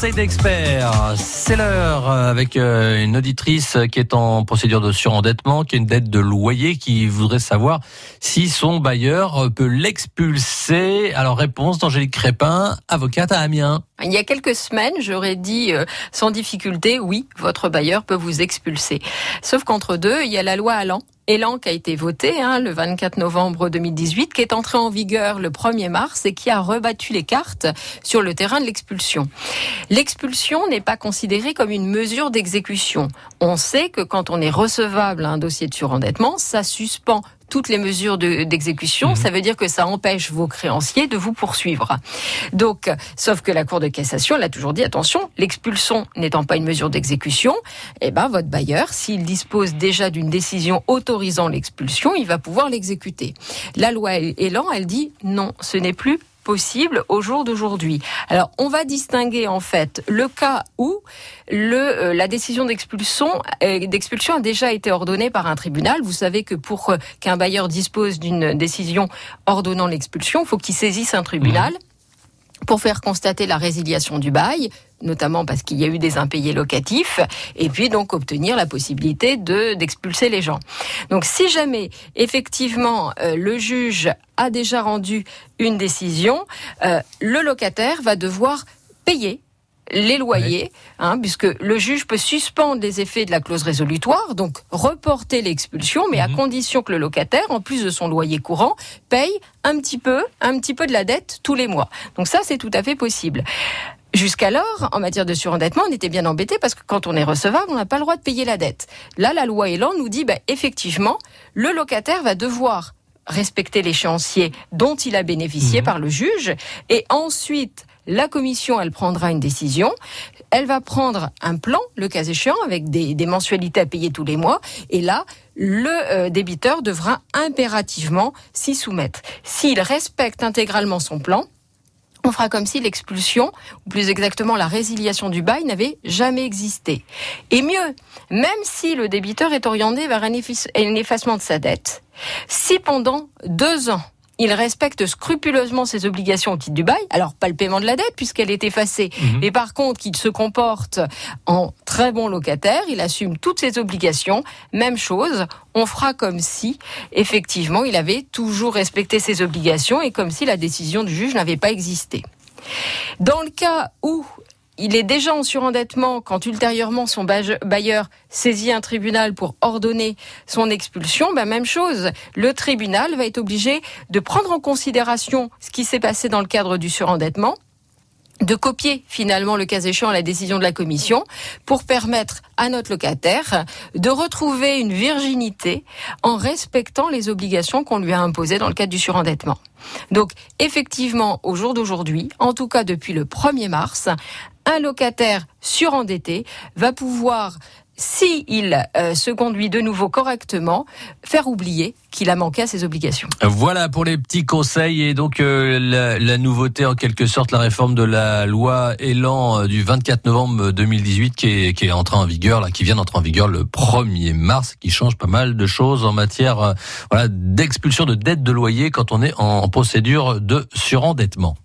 conseil d'experts. C'est l'heure avec euh, une auditrice qui est en procédure de surendettement, qui a une dette de loyer, qui voudrait savoir si son bailleur peut l'expulser. Alors réponse d'Angélique Crépin, avocate à Amiens. Il y a quelques semaines, j'aurais dit euh, sans difficulté, oui, votre bailleur peut vous expulser. Sauf qu'entre deux, il y a la loi Allan Élan qui a été voté hein, le 24 novembre 2018, qui est entré en vigueur le 1er mars et qui a rebattu les cartes sur le terrain de l'expulsion. L'expulsion n'est pas considérée comme une mesure d'exécution. On sait que quand on est recevable à un dossier de surendettement, ça suspend toutes les mesures d'exécution, mhm. ça veut dire que ça empêche vos créanciers de vous poursuivre. Donc, sauf que la Cour de cassation, elle a toujours dit, attention, l'expulsion n'étant pas une mesure d'exécution, eh ben, votre bailleur, s'il dispose déjà d'une décision autorisant l'expulsion, il va pouvoir l'exécuter. La loi Elan, elle dit, non, ce n'est plus possible au jour d'aujourd'hui. Alors, on va distinguer en fait le cas où le, euh, la décision d'expulsion euh, d'expulsion a déjà été ordonnée par un tribunal. Vous savez que pour qu'un bailleur dispose d'une décision ordonnant l'expulsion, il faut qu'il saisisse un tribunal. Mmh pour faire constater la résiliation du bail, notamment parce qu'il y a eu des impayés locatifs, et puis donc obtenir la possibilité de d'expulser les gens. Donc si jamais effectivement euh, le juge a déjà rendu une décision, euh, le locataire va devoir payer les loyers, hein, puisque le juge peut suspendre les effets de la clause résolutoire, donc reporter l'expulsion, mais à mhm. condition que le locataire, en plus de son loyer courant, paye un petit peu, un petit peu de la dette tous les mois. Donc ça, c'est tout à fait possible. Jusqu'alors, en matière de surendettement, on était bien embêté parce que quand on est recevable, on n'a pas le droit de payer la dette. Là, la loi Elan nous dit, bah, effectivement, le locataire va devoir respecter l'échéancier dont il a bénéficié mhm. par le juge et ensuite la commission, elle prendra une décision. Elle va prendre un plan, le cas échéant, avec des, mensualités à payer tous les mois. Et là, le euh, débiteur devra impérativement s'y soumettre. S'il respecte intégralement son plan, on fera comme si l'expulsion, ou plus exactement la résiliation du bail, n'avait jamais existé. Et mieux, même si le débiteur est orienté vers un effacement de sa dette, si pendant deux ans, il respecte scrupuleusement ses obligations au titre du bail. Alors, pas le paiement de la dette puisqu'elle est effacée. Mhm. Mais par contre, qu'il se comporte en très bon locataire, il assume toutes ses obligations. Même chose, on fera comme si, effectivement, il avait toujours respecté ses obligations et comme si la décision du juge n'avait pas existé. Dans le cas où il est déjà en surendettement quand ultérieurement son bailleur saisit un tribunal pour ordonner son expulsion, ben même chose. Le tribunal va être obligé de prendre en considération ce qui s'est passé dans le cadre du surendettement de copier finalement le cas échéant la décision de la commission pour permettre à notre locataire de retrouver une virginité en respectant les obligations qu'on lui a imposées dans le cadre du surendettement. Donc effectivement, au jour d'aujourd'hui, en tout cas depuis le 1er mars, un locataire surendetté va pouvoir si il euh, se conduit de nouveau correctement, faire oublier qu'il a manqué à ses obligations. Voilà pour les petits conseils et donc euh, la, nouveauté en quelque sorte, la réforme de la loi Elan euh, du 24 novembre 2018 qui est, entrée en vigueur, là, qui vient d'entrer en vigueur le 1er mars, qui change pas mal de choses en matière d'expulsion de dette de loyer quand on est en procédure de surendettement.